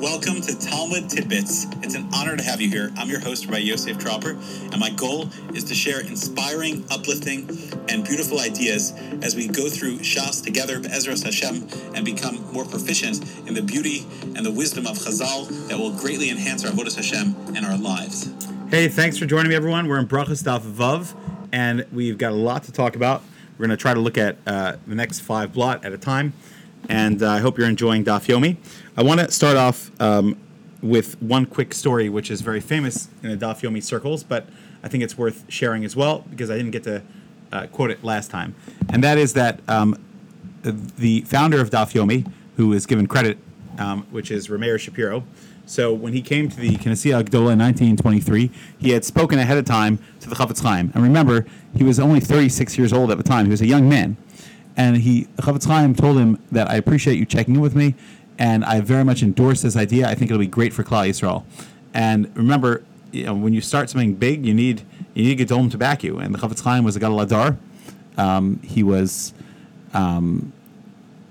Welcome to Talmud Tidbits. It's an honor to have you here. I'm your host, Rabbi Yosef Tropper, and my goal is to share inspiring, uplifting, and beautiful ideas as we go through Shas together, Be'ezras Hashem, and become more proficient in the beauty and the wisdom of Chazal that will greatly enhance our Avodas Hashem and our lives. Hey, thanks for joining me, everyone. We're in Brachas Daf Vav, and we've got a lot to talk about. We're going to try to look at uh, the next five blot at a time, and uh, I hope you're enjoying Daf Yomi. I want to start off um, with one quick story, which is very famous in the Daf Yomi circles, but I think it's worth sharing as well because I didn't get to uh, quote it last time. And that is that um, the founder of Daf Yomi, who is given credit, um, which is Rameir Shapiro. So when he came to the Knessia Gedola in 1923, he had spoken ahead of time to the Chafetz Chaim. And remember, he was only 36 years old at the time. He was a young man. And he, Chafetz Chaim told him that I appreciate you checking in with me and I very much endorse this idea. I think it'll be great for Klal Yisrael. And remember, you know, when you start something big, you need you need Gedolim to back you. And the Chafetz Chaim was a Gadol Hador. Um, he was um,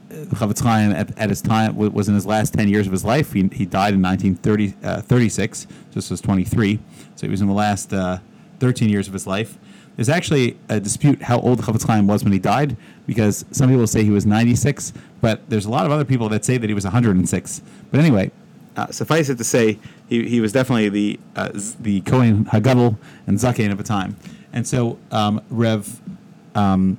Chafetz Chaim at, at, his time was in his last ten years of his life. He, he died in 1936. Uh, this was 23, so he was in the last uh, 13 years of his life. There's actually a dispute how old Chafetz Chaim was when he died, because some people say he was 96, but there's a lot of other people that say that he was 106. But anyway, uh, suffice it to say, he, he was definitely the uh, the Kohen Hagadol and Zaken of the time. And so um, Rev um,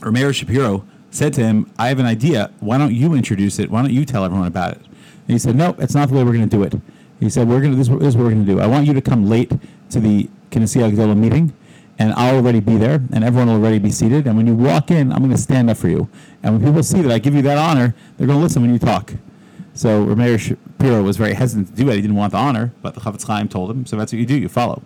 Romero Shapiro said to him, I have an idea. Why don't you introduce it? Why don't you tell everyone about it? And he said, No, it's not the way we're going to do it. He said, We're going to this, this is what we're going to do. I want you to come late to the Knessia Gedola meeting and I'll already be there, and everyone will already be seated. And when you walk in, I'm going to stand up for you. And when people see that I give you that honor, they're going to listen when you talk. So Rameir Shapiro was very hesitant to do it. He didn't want the honor, but the Chafetz Chaim told him, so that's what you do, you follow.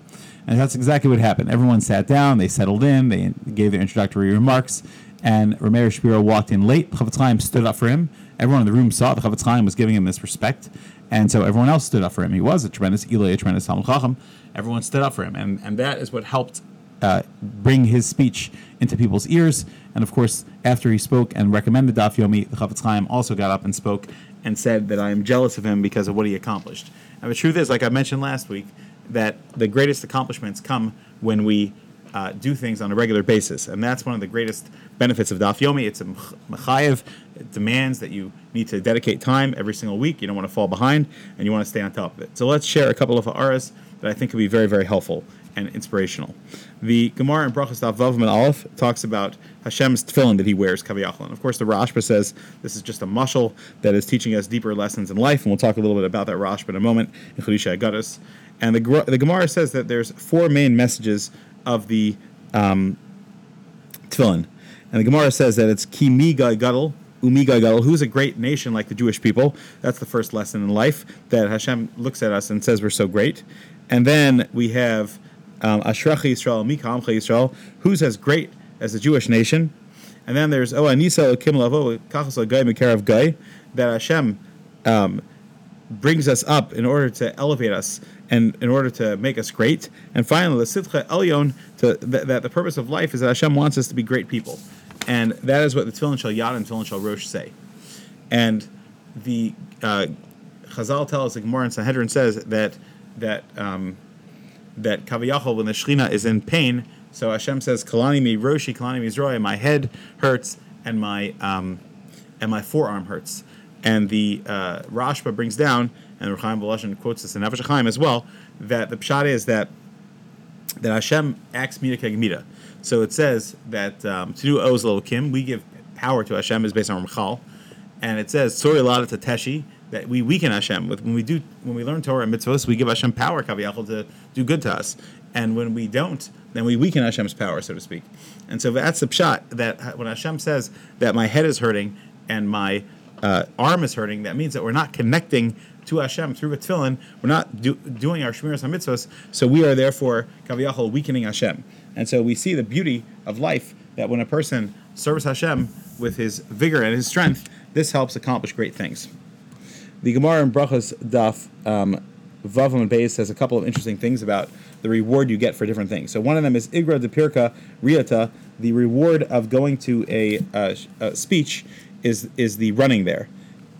And that's exactly what happened. Everyone sat down, they settled in, they gave their introductory remarks, and Rameir Shapiro walked in late. Chafetz Chaim stood up for him. Everyone in the room saw the Chafetz Chaim was giving him this respect, and so everyone else stood up for him. He was a tremendous Ilui, a tremendous Talmud Chacham. Everyone stood up for him, and, and that is what helped uh, bring his speech into people's ears. And of course, after he spoke and recommended Daf Yomi, the Chafetz Chaim also got up and spoke and said that I am jealous of him because of what he accomplished. And the truth is, like I mentioned last week, that the greatest accomplishments come when we uh, do things on a regular basis, and that's one of the greatest benefits of Daf Yomi. It's a mechayev. It demands that you need to dedicate time every single week. You don't want to fall behind, and you want to stay on top of it. So let's share a couple of aras that I think will be very, very helpful and inspirational. The Gemara in Brachas Vav Aleph talks about Hashem's tefillin that he wears, Kaviyachal. And of course, the Rashba says this is just a mushal that is teaching us deeper lessons in life, and we'll talk a little bit about that Rashba in a moment in Chadisha Agadas. And the, the Gemara says that there's four main messages of the um, tefillin. And the Gemara says that it's Ki mi gadol, umi gadol, who's a great nation like the Jewish people. That's the first lesson in life, that Hashem looks at us and says we're so great. And then we have um, Yisrael, Mikam Yisrael, who's as great as the Jewish nation. And then there's Oh Anisa Kim Lavo Kachas Gai Mekarav Gai that Hashem um, brings us up in order to elevate us and in order to make us great. And finally, the Sitcha Elyon, to, that, that the purpose of life is that Hashem wants us to be great people. And that is what the Tefillin Shal Yad and Tefillin Shal Rosh say. And the uh, Chazal tells, the Gemara in Sanhedrin says that that um, that Kaviyachol, when the Shechina is in pain, so Hashem says, Kalani mi roshi, kalani mi zroya, my head hurts and my um, and my forearm hurts. And the uh, Rashba brings down, and the Rechaim Voloshin quotes this in Nefesh as well, that the pshat is that that Hashem acts mida kegmida. So it says that um, to do oz kim, we give power to Hashem is based on Ramchal, and it says sorry to teshi that we weaken Hashem. With when we do when we learn Torah and mitzvahs, we give Hashem power kaviyachol to do good to us, and when we don't, then we weaken Hashem's power, so to speak. And so that's the pshat that when Hashem says that my head is hurting and my uh, arm is hurting, that means that we're not connecting to Hashem through a tefillin. We're not do, doing our shmiras and mitzvahs, so we are therefore kaviyachol weakening Hashem. And so we see the beauty of life that when a person serves Hashem with his vigor and his strength, this helps accomplish great things. The Gemara in Brachas Daf um, Vavam and Beis says a couple of interesting things about the reward you get for different things. So one of them is Igra de Pirka Riata. The reward of going to a, a speech is is the running there,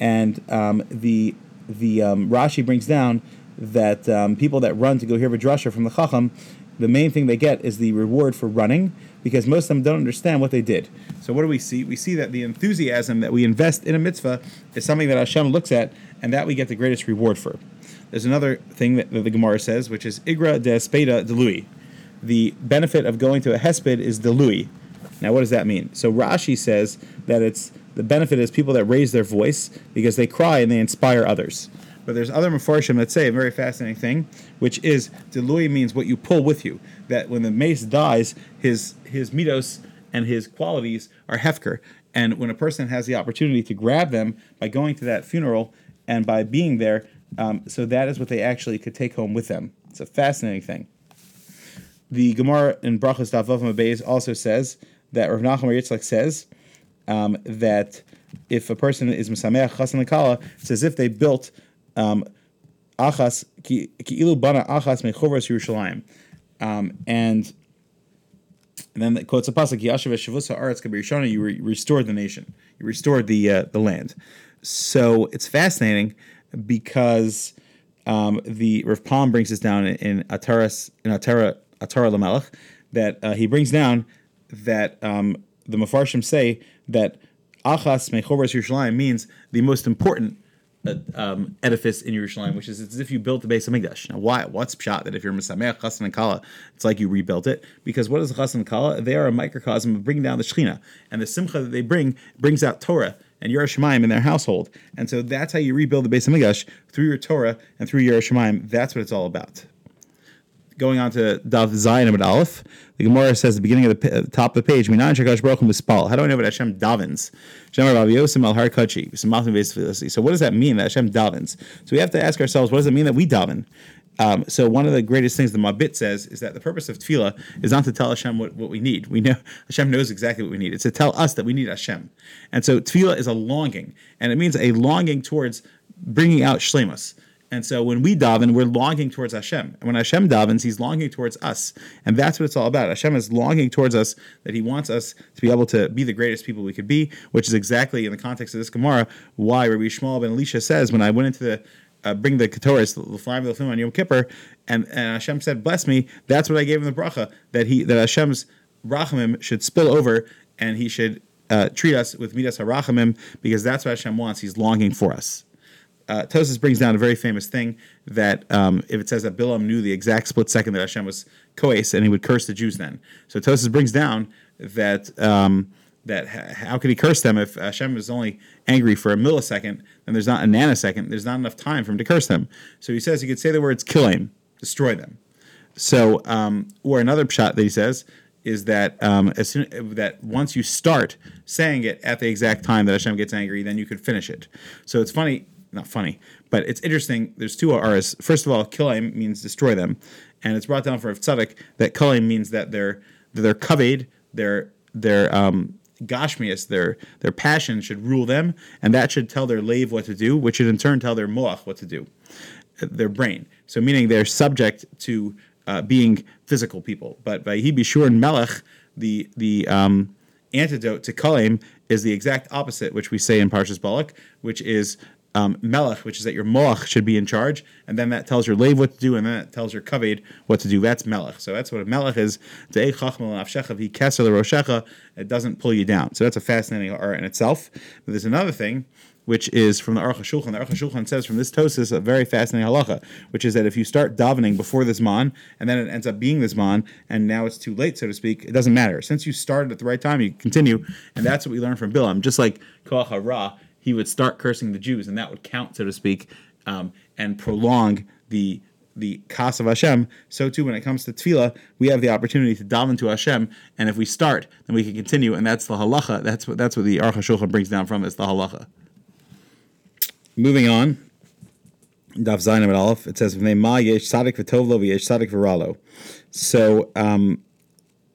and um, the the um, Rashi brings down that um, people that run to go hear Vidrasha from the Chacham, the main thing they get is the reward for running because most of them don't understand what they did. So what do we see? We see that the enthusiasm that we invest in a mitzvah is something that Hashem looks at and that we get the greatest reward for. There's another thing that, that the Gemara says, which is Igra de Espeda de Lui. The benefit of going to a hesped is de Lui. Now, what does that mean? So Rashi says that it's the benefit is people that raise their voice because they cry and they inspire others. But there's other mafarshim that say a very fascinating thing, which is de delui means what you pull with you. That when the mace dies, his his mitos and his qualities are hefker. And when a person has the opportunity to grab them by going to that funeral and by being there, um, so that is what they actually could take home with them. It's a fascinating thing. The Gemara in Brachos Davav Beis also says that Rav Nachman Yitzchak says um, that if a person is Mesameach Chasan Kala, it's as if they built um, Achas, ki ilu bana Achas Mechovas Yerushalayim. Um, and and then the quotes a pasuk Yashav Shavusa Aretz Kabir you re- restored the nation, you restored the uh, the land. So it's fascinating because um, the Rav Pam brings this down in, Ataras in Atara Atara Lamelech that uh, he brings down that um, the Mefarshim say that Achas Mechobras Yerushalayim means the most important uh, um, edifice in Yerushalayim, which is it's as if you built the base of Mikdash. Now, why? What's pshat that if you're Mesameach Chassan and Kala, it's like you rebuilt it? Because what is Chassan and Kala? They are a microcosm of bringing down the Shechina, and the Simcha that they bring brings out Torah and Yerushalayim in their household, and so that's how you rebuild the base of Mikdash through your Torah and through Yerushalayim. That's what it's all about going on to Dav Zayin and Aleph, the Gemara says at the beginning of the top of the page, Minan Shakash Baruch Mispal. How do I know what Hashem davens? So what does that mean that Hashem davens? So we have to ask ourselves, what does it mean that we daven? Um, so one of the greatest things the Mabit says is that the purpose of tefillah is not to tell Hashem what, what we need. We know Hashem knows exactly what we need. It's to tell us that we need Hashem. And so tefillah is a longing, and it means a longing towards bringing out shlemus. And so when we daven, we're longing towards Hashem. And when Hashem davens, He's longing towards us. And that's what it's all about. Hashem is longing towards us that He wants us to be able to be the greatest people we could be, which is exactly in the context of this Gemara why Rabbi Yishmael ben Elisha says, when I went into the uh, bring the Ketores, the flying of the film on Yom Kippur, and, and Hashem said, "Bless me." That's what I gave him the bracha that he that Hashem's rachamim should spill over, and he should uh, treat us with midas harachamim because that's what Hashem wants. He's longing for us uh, Tosfos brings down a very famous thing that um, if it says that Bilam knew the exact split second that Hashem was koes and he would curse the Jews then. So Tosfos brings down that um, that how could he curse them if Hashem is only angry for a millisecond and there's not a nanosecond, there's not enough time for him to curse them. So he says he could say the words kill him, destroy them. So um, or another shot that he says is that um, as soon that once you start saying it at the exact time that Hashem gets angry, then you could finish it. So it's funny not funny, but it's interesting. There's two R's. First of all, kilaim means destroy them, and it's brought down for tzaddik that kilaim means that they're that they're kaved, their their um, gashmias, their their passion should rule them, and that should tell their lave what to do, which should in turn tell their moach what to do, their brain. So meaning they're subject to uh, being physical people. But bishur and melech, the the um, antidote to kalim is the exact opposite, which we say in Parshas Balak, which is um, melech, which is that your moach should be in charge, and then that tells your lave what to do, and then that tells your kaved what to do. That's melech. So that's what a melech is. It doesn't pull you down. So that's a fascinating art in itself. But there's another thing, which is from the Aruch HaShulchan. The Aruch HaShulchan says from this Tosfos a very fascinating halacha, which is that if you start davening before this man, and then it ends up being this man, and now it's too late, so to speak, it doesn't matter. Since you started at the right time, you continue, and that's what we learn from Bilam. Just like Koach he would start cursing the Jews, and that would count, so to speak, um, and prolong the the kas of Hashem. So too, when it comes to tefillah, we have the opportunity to daven to Hashem, and if we start, then we can continue, and that's the halacha. That's what that's what the Aruch HaShulchan brings down from. Is the halacha. Moving on, Daf Zayin Aleph. It says Ma Yesh Sadik V'Tovlo V'Yesh Sadik V'Ralo. So um,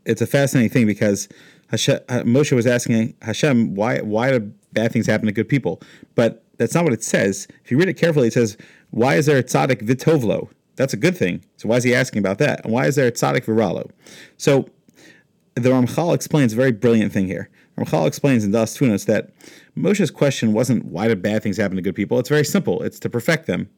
it's a fascinating thing because Hashem, Moshe was asking Hashem why why do bad things happen to good people. But that's not what it says. If you read it carefully, it says, Why is there a tzaddik vitovlo? That's a good thing. So why is he asking about that? And why is there a tzaddik viralo? So the Ramchal explains a very brilliant thing here. Ramchal explains in Daas Tevunos that Moshe's question wasn't why do bad things happen to good people. It's very simple. It's to perfect them.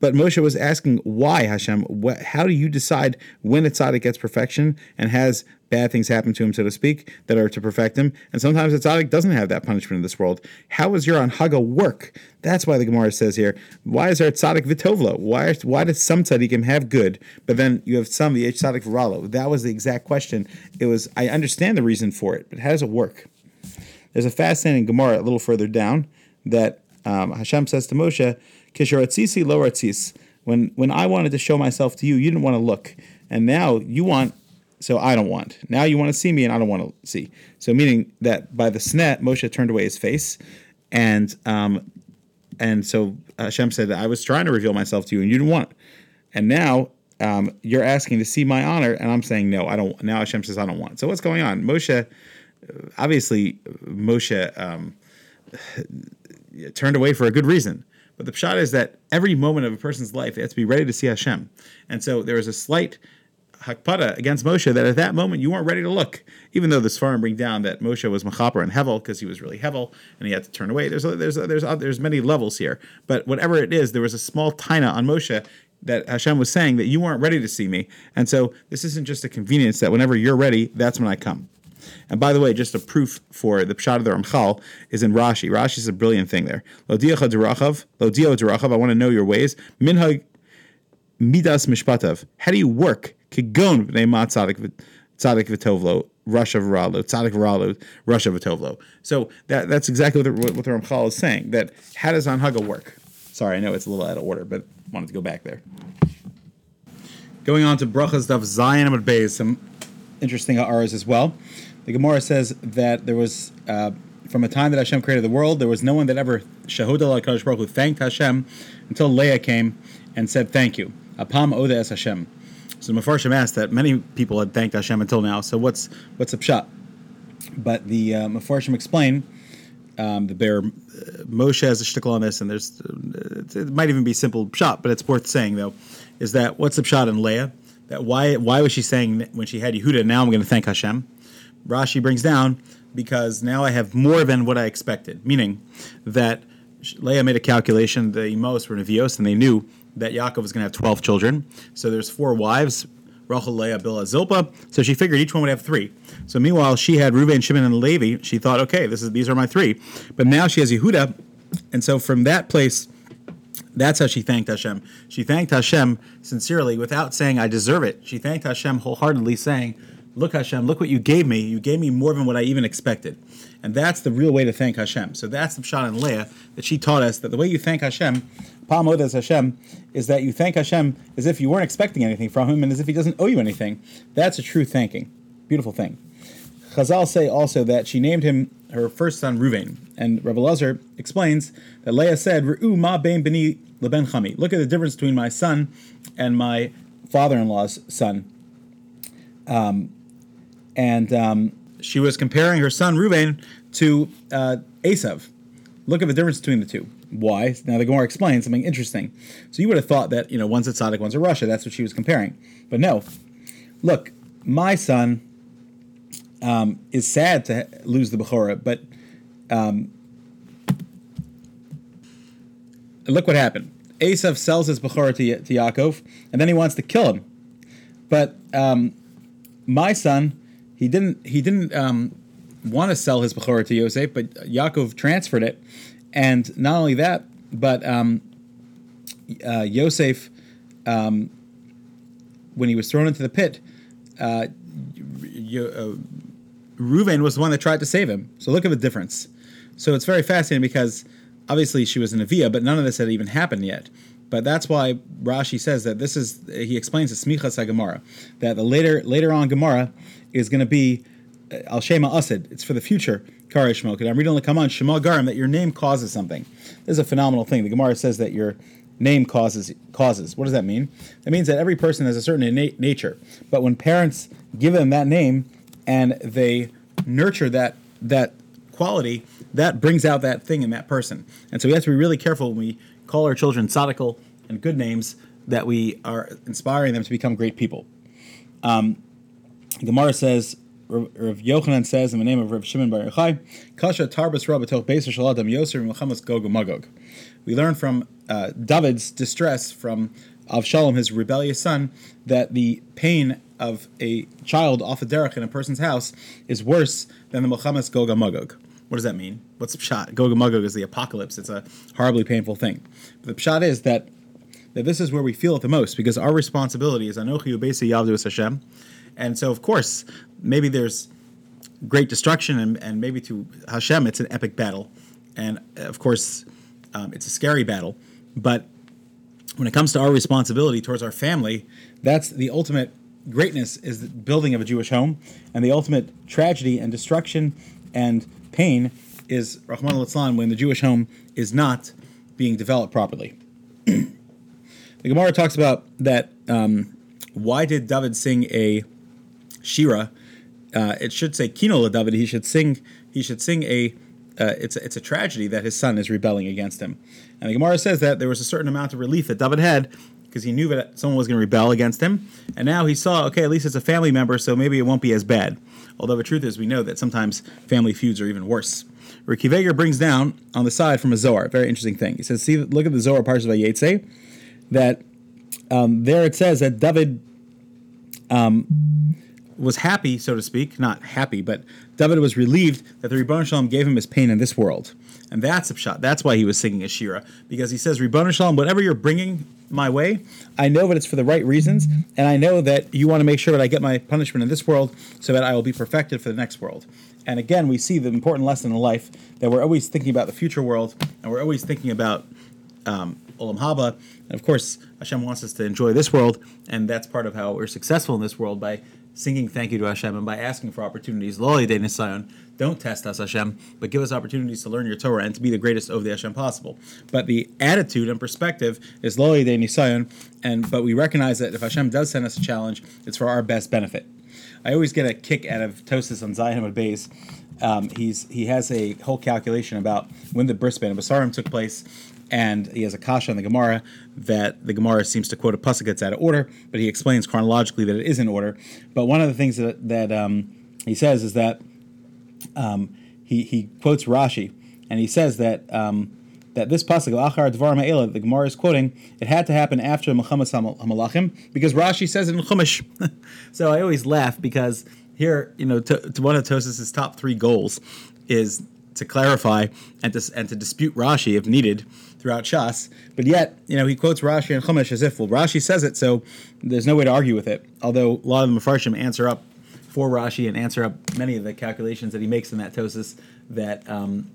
But Moshe was asking why Hashem. What, how do you decide when a tzaddik gets perfection and has bad things happen to him, so to speak, that are to perfect him? And sometimes a tzaddik doesn't have that punishment in this world. How does your anhaga work? That's why the Gemara says here, why is there a tzaddik vitovlo? Why, why does some tzaddikim have good, but then you have some vh tzaddik viralo? That was the exact question. It was. I understand the reason for it, but how does it work? There's a fascinating Gemara a little further down that um, Hashem says to Moshe, Kisharatzisi lo ratzis. When when I wanted to show myself to you, you didn't want to look, and now you want, so I don't want. Now you want to see me, and I don't want to see. So meaning that by the sneh, Moshe turned away his face, and um, and so Hashem said, I was trying to reveal myself to you, and you didn't want. And now um, you're asking to see my honor, and I'm saying no, I don't. Now Hashem says I don't want. So what's going on? Moshe, obviously, Moshe um, turned away for a good reason. But the pshat is that every moment of a person's life, they have to be ready to see Hashem. And so there was a slight hakpada against Moshe that at that moment you weren't ready to look, even though the Sfarim bring down that Moshe was machaper and hevel because he was really hevel and he had to turn away. There's a, there's a, there's a, there's many levels here, but whatever it is, there was a small taina on Moshe that Hashem was saying that you weren't ready to see me, and so this isn't just a convenience that whenever you're ready, that's when I come. And by the way, just a proof for the pshat of the Ramchal is in Rashi. Rashi is a brilliant thing there. Lodio derachav. I want to know your ways. Minhag midas mishpatav. How do you work? Kigon v'nei mat tzadik v'tovlo. Russia Varalo, Tzadik Varalo, Russia Vitovlo. So that, that's exactly what the, what the Ramchal is saying. That how does Anhaga work? Sorry, I know it's a little out of order, but wanted to go back there. Going on to Brachas Daf Zayin Amud Beis, some interesting hours as well. The Gemara says that there was, uh, from a time that Hashem created the world, there was no one that ever Shahud al Baruch Hu thanked Hashem until Leah came and said thank you. Apam Oda es Hashem. So Mefarshim asked that many people had thanked Hashem until now. So what's what's a pshat? But the uh, Mefarshim explain um, the bear uh, Moshe has a shtickle on this, and there's uh, it might even be simple pshat, but it's worth saying though, is that what's the pshat in Leah? That why why was she saying when she had Yehuda? Now I'm going to thank Hashem. Rashi brings down because now I have more than what I expected, meaning that Leah made a calculation. The Emos were Nevios, and they knew that Yaakov was going to have 12 children. So there's four wives, Rachel, Leah, Bilhah, Zilpah. So she figured each one would have three. So meanwhile, she had Reuven, Shimon, and Levi. She thought, okay, this is these are my three. But now she has Yehuda, and so from that place, that's how she thanked Hashem. She thanked Hashem sincerely without saying, I deserve it. She thanked Hashem wholeheartedly, saying, Look, Hashem, look what you gave me. You gave me more than what I even expected. And that's the real way to thank Hashem. So that's the Pshat in Leah that she taught us that the way you thank Hashem, Palmodas Hashem, is that you thank Hashem as if you weren't expecting anything from him and as if he doesn't owe you anything. That's a true thanking. Beautiful thing. Chazal say also that she named him her first son Ruvain. And Rabbi Lazar explains that Leah said, Ru'u ma bein bini leben chami. Look at the difference between my son and my father-in-law's son. Um, and um, she was comparing her son Reuben to uh, Esav. Look at the difference between the two. Why? Now the Gemara explains something interesting. So you would have thought that you know one's a tzaddik, one's a Russia. That's what she was comparing. But no. Look, my son um, is sad to lose the Bechorah, but um, look what happened. Esav sells his Bechorah to, to Yaakov, and then he wants to kill him. But um, my son he didn't he didn't um, want to sell his Bechorah to Yosef, but Yaakov transferred it, and not only that, but um, uh, Yosef, um, when he was thrown into the pit, uh, uh, Reuven was the one that tried to save him. So look at the difference. So it's very fascinating because obviously she was an Avia, but none of this had even happened yet. But that's why Rashi says that this is. He explains the Smichas Gemara that the later later on Gemara is going to be uh, Al Shema Asid. It's for the future. Kare Shmo. I'm reading the Kaman Shema Garim that your name causes something. This is a phenomenal thing. The Gemara says that your name causes causes. What does that mean? That means that every person has a certain innate nature. But when parents give them that name and they nurture that that quality, that brings out that thing in that person. And so we have to be really careful when we call our children tzaddical and good names that we are inspiring them to become great people. Um, Gemara says Rav Yochanan says in the name of Rav Shimon Bar Yochai, Kasha Tarbas Rabatoch Beis Shaladam Yosef Melchamas Gog Magog. We learn from uh, David's distress from Avshalom, his rebellious son, that the pain of a child off a derech in a person's house is worse than the Melchamas Gog Magog. What does that mean? What's the pshat? Gog Magog is the apocalypse. It's a horribly painful thing. But the pshat is that that this is where we feel it the most because our responsibility is Anochi Ubesi Yavdu Hashem. And so, of course, maybe there's great destruction, and, and maybe to Hashem, it's an epic battle. And of course, um, it's a scary battle. But when it comes to our responsibility towards our family, that's the ultimate greatness is the building of a Jewish home, and the ultimate tragedy and destruction and pain is Rahman al when the Jewish home is not being developed properly. the Gemara talks about that. Um, why did David sing a shira? Uh, it should say Kino David. He should sing. He should sing a. Uh, it's a, it's a tragedy that his son is rebelling against him, and the Gemara says that there was a certain amount of relief that David had because he knew that someone was going to rebel against him, and now he saw okay, at least it's a family member, so maybe it won't be as bad. Although the truth is, we know that sometimes family feuds are even worse. Ricky Vega brings down on the side from a Zohar, very interesting thing. He says, see, look at the Zohar parts of Vayetze, that um, there it says that David um, was happy, so to speak, not happy, but David was relieved that the Ribbon Shalom gave him his pain in this world. And that's a shot. That's why he was singing a Shira, because he says, Ribbon Shalom, whatever you're bringing my way, I know that it's for the right reasons, and I know that you want to make sure that I get my punishment in this world so that I will be perfected for the next world. And again, we see the important lesson in life that we're always thinking about the future world, and we're always thinking about um, Olam Haba. And of course, Hashem wants us to enjoy this world, and that's part of how we're successful in this world by singing thank you to Hashem and by asking for opportunities. Lo Nisayon, don't test us, Hashem, but give us opportunities to learn your Torah and to be the greatest of the Hashem possible. But the attitude and perspective is Lo Nisayon, and but we recognize that if Hashem does send us a challenge, it's for our best benefit. I always get a kick out of Tosfos on Zayin of Bays. Um, he's he has a whole calculation about when the Bris Bein of Basarim took place and he has a kasha in the Gemara that the Gemara seems to quote a pasuk that's out of order, but he explains chronologically that it is in order. But one of the things that that um, he says is that um, he he quotes Rashi, and he says that. Um, that this pasuk Achar Dvar Ma'ela, the Gemara is quoting, it had to happen after Muhammad Hamalachim because Rashi says it in Chumash. so I always laugh because here, you know, to, to one of Tosfos's top three goals is to clarify and to and to dispute Rashi if needed throughout Shas. But yet, you know, he quotes Rashi and Chumash as if, well, Rashi says it, so there's no way to argue with it. Although a lot of the Mefarshim answer up for Rashi and answer up many of the calculations that he makes in that Tosfos that um,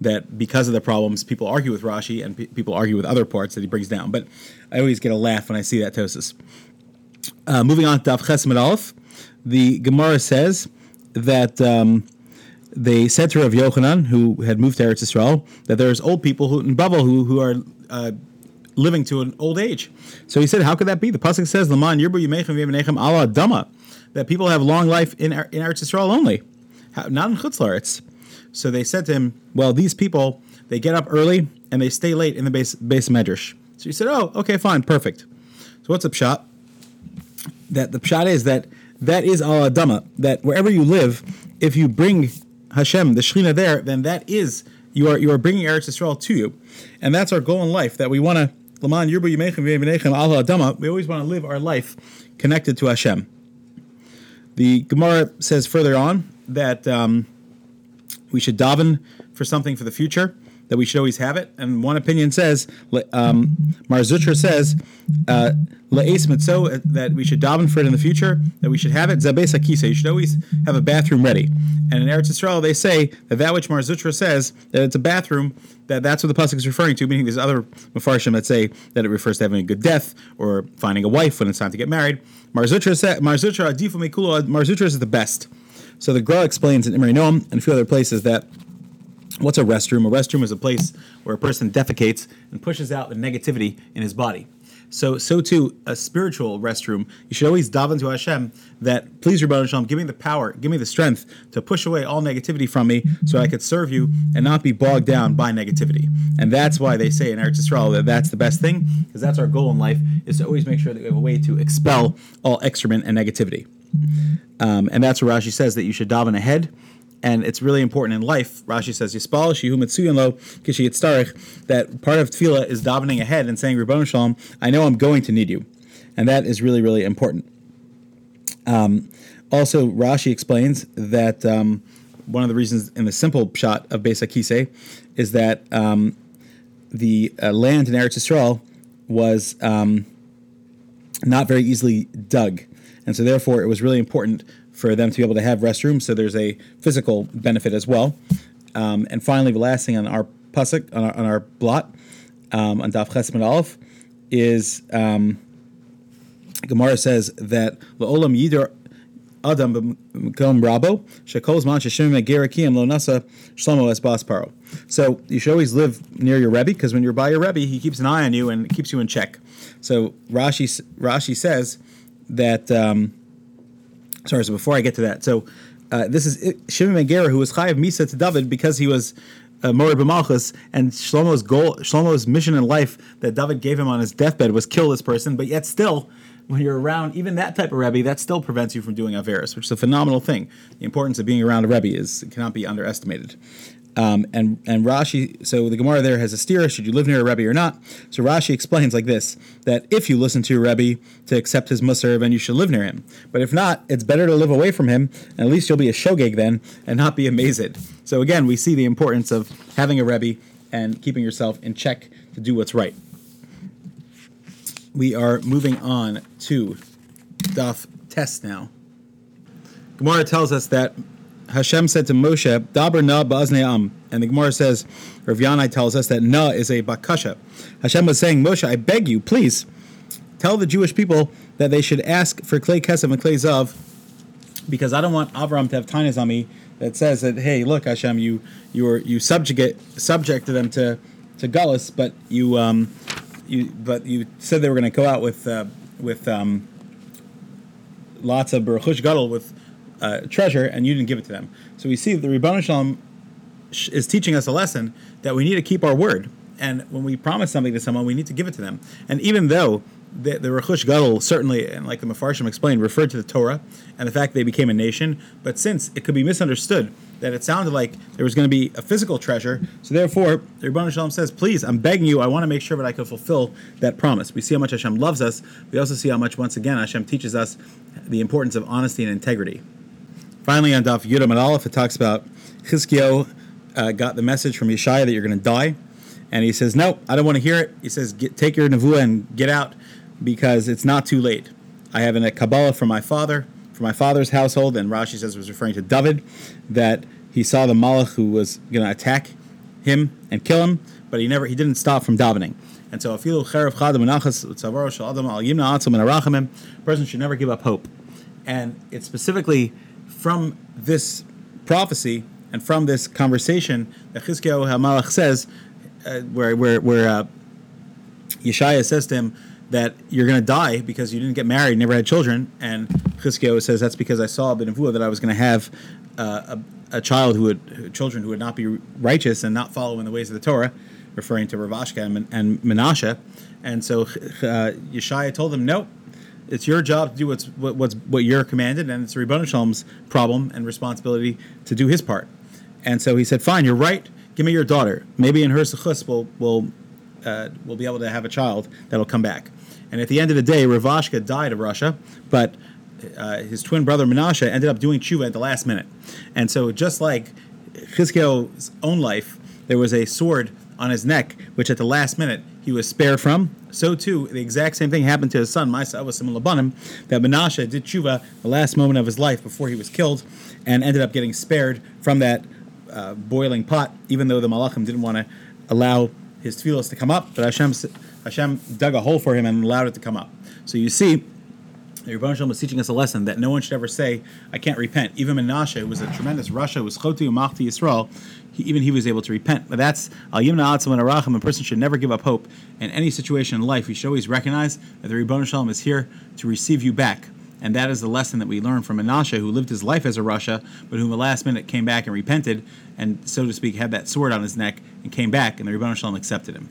that because of the problems, people argue with Rashi and pe- people argue with other parts that he brings down. But I always get a laugh when I see that Tosfos. Uh, moving on to Daf Ches the Gemara says that. Um, they said to Rav Yochanan, who had moved to Eretz Yisrael, that there's old people who, in Babel who, who are uh, living to an old age. So he said, how could that be? The pasuk says, "Laman yirbu yimechem ala dama," that people have long life in in Eretz Yisrael only, not in Chutz So they said to him, "Well, these people they get up early and they stay late in the base base medrash." So he said, "Oh, okay, fine, perfect." So what's the pshat? That the pshat is that that is ala dama. That wherever you live, if you bring Hashem, the Shekhinah there, then that is you are you are bringing Eretz Yisrael to you, and that's our goal in life. That we want to. We always want to live our life connected to Hashem. The Gemara says further on that um, we should daven for something for the future that we should always have it. And one opinion says, um, Mar Zutra says, uh, uh, that we should daven for it in the future, that we should have it. Zabes Akisa, you should always have a bathroom ready. And in Eretz Yisrael, they say that that which Marzutra says, that it's a bathroom, that that's what the Pasuk is referring to, meaning there's other Mefarshim that say that it refers to having a good death or finding a wife when it's time to get married. Mar Zutra, said, Mar Zutra, Adifu Mekulo, Mar Zutra is the best. So the Gra explains in Imre Noam and a few other places that What's a restroom? A restroom is a place where a person defecates and pushes out the negativity in his body. So, so too, a spiritual restroom. You should always daven to Hashem that, please, Rabbi Shalom, give me the power, give me the strength to push away all negativity from me, so I could serve you and not be bogged down by negativity. And that's why they say in Eretz Yisrael that that's the best thing, because that's our goal in life, is to always make sure that we have a way to expel all excrement and negativity. Um, and that's where Rashi says that you should daven ahead. And it's really important in life. Rashi says, Yispal shihu mitsuyan lo kishi yitzarech, that part of tefillah is davening ahead and saying, Ribbon Shalom, I know I'm going to need you. And that is really, really important. Um, also, Rashi explains that um, one of the reasons in the simple shot of Beis Akise is that um, the uh, land in Eretz Yisrael was um, not very easily dug. And so, therefore, it was really important for them to be able to have restrooms. So, there's a physical benefit as well. Um, and finally, the last thing on our pasuk, on our, on our blot, um, on Daf Chesed Aleph, is um, Gemara says that Olam Yider Adam B'Kom Rabo Shekol Zman Sheshim Megerakim Lo Nasa Shlomo Es. So you should always live near your Rebbe because when you're by your Rebbe, he keeps an eye on you and keeps you in check. So Rashi Rashi says that. Um, sorry, so before I get to that, so uh, this is Shimon Megera who was Chayav Misa to David because he was uh, Mori B'Malchus, and Shlomo's goal, Shlomo's mission in life that David gave him on his deathbed was kill this person, but yet still when you're around even that type of Rebbe, that still prevents you from doing Averis, which is a phenomenal thing. The importance of being around a Rebbe is cannot be underestimated. Um, and and Rashi, so the Gemara there has a steer. Should you live near a Rebbe or not? So Rashi explains like this: that if you listen to your Rebbe to accept his musar, then you should live near him. But if not, it's better to live away from him, and at least you'll be a shogeg then, and not be amazed. So again, we see the importance of having a Rebbe and keeping yourself in check to do what's right we are moving on to Daf Tes now. Gemara tells us that Hashem said to Moshe, Daber na ba'aznei am. And the Gemara says, Rav Yanai tells us that na is a bakasha. Hashem was saying, Moshe, I beg you, please, tell the Jewish people that they should ask for clay kesef and clay zav, because I don't want Avram to have tainas on me that says that, hey, look, Hashem, you you were you subjugate subjected them to to gullus, but you um, you but you said they were going to go out with uh, with um, lots of Baruch Gadol with uh, treasure, and you didn't give it to them. So we see that the Ribbon Shalom is teaching us a lesson that we need to keep our word. And when we promise something to someone, we need to give it to them. And even though the, the Rechush Gadol certainly, and like the Mefarshim explained, referred to the Torah and the fact they became a nation, but since it could be misunderstood that it sounded like there was going to be a physical treasure. So therefore, the Rebbeinu Shalom says, please, I'm begging you, I want to make sure that I can fulfill that promise. We see how much Hashem loves us. We also see how much, once again, Hashem teaches us the importance of honesty and integrity. Finally, on Daf Yudam Aleph, it talks about Chizkiyahu uh, got the message from Yeshaya that you're going to die. And he says, no, I don't want to hear it. He says, take your nevuah and get out because it's not too late. I have a Kabbalah from my father from my father's household, and Rashi says was referring to David, that he saw the Malach who was going to attack him and kill him, but he never he didn't stop from davening. And so, afilu cherev chadam menachas tzavaro shel adam al yimna and arachamim, person should never give up hope. And it's specifically from this prophecy and from this conversation that Chizkiyahu HaMalach says, uh, where where where uh, Yeshaya says to him, that you're going to die because you didn't get married, never had children. And Chizkiyahu says that's because I saw Benavua that I was going to have uh, a, a, child who would, children who would not be righteous and not follow in the ways of the Torah, referring to Ravshakeh and, and Menashe. And so uh, Yeshaya told him, nope, it's your job to do what's what, what's what you're commanded, and it's Shalom's problem and responsibility to do his part. And so he said, fine, you're right. Give me your daughter. Maybe in her sechus we'll, we'll, uh, we'll be able to have a child that'll come back. And at the end of the day, Ravshakeh died of Russia, but uh, his twin brother Menashe ended up doing tshuva at the last minute. And so, just like Chizkiyahu's own life, there was a sword on his neck, which at the last minute he was spared from. So too, the exact same thing happened to his son, Maisa was Labanim, that Menashe did tshuva the last moment of his life before he was killed, and ended up getting spared from that uh, boiling pot, even though the Malachim didn't want to allow his tefillos to come up. But Hashem Hashem dug a hole for him and allowed it to come up. So you see, the Rebbe Shalom was teaching us a lesson that no one should ever say, I can't repent. Even Menashe, was a tremendous Rasha, was Choti Umachti Yisrael, he, even he was able to repent. But that's Al Yimna Atzam and Arachim. A person should never give up hope in any situation in life. You should always recognize that the Rebbe Shalom is here to receive you back. And that is the lesson that we learn from Menashe, who lived his life as a Rasha, but who in the last minute came back and repented, and so to speak, had that sword on his neck and came back, and the Rebbe Shalom accepted him.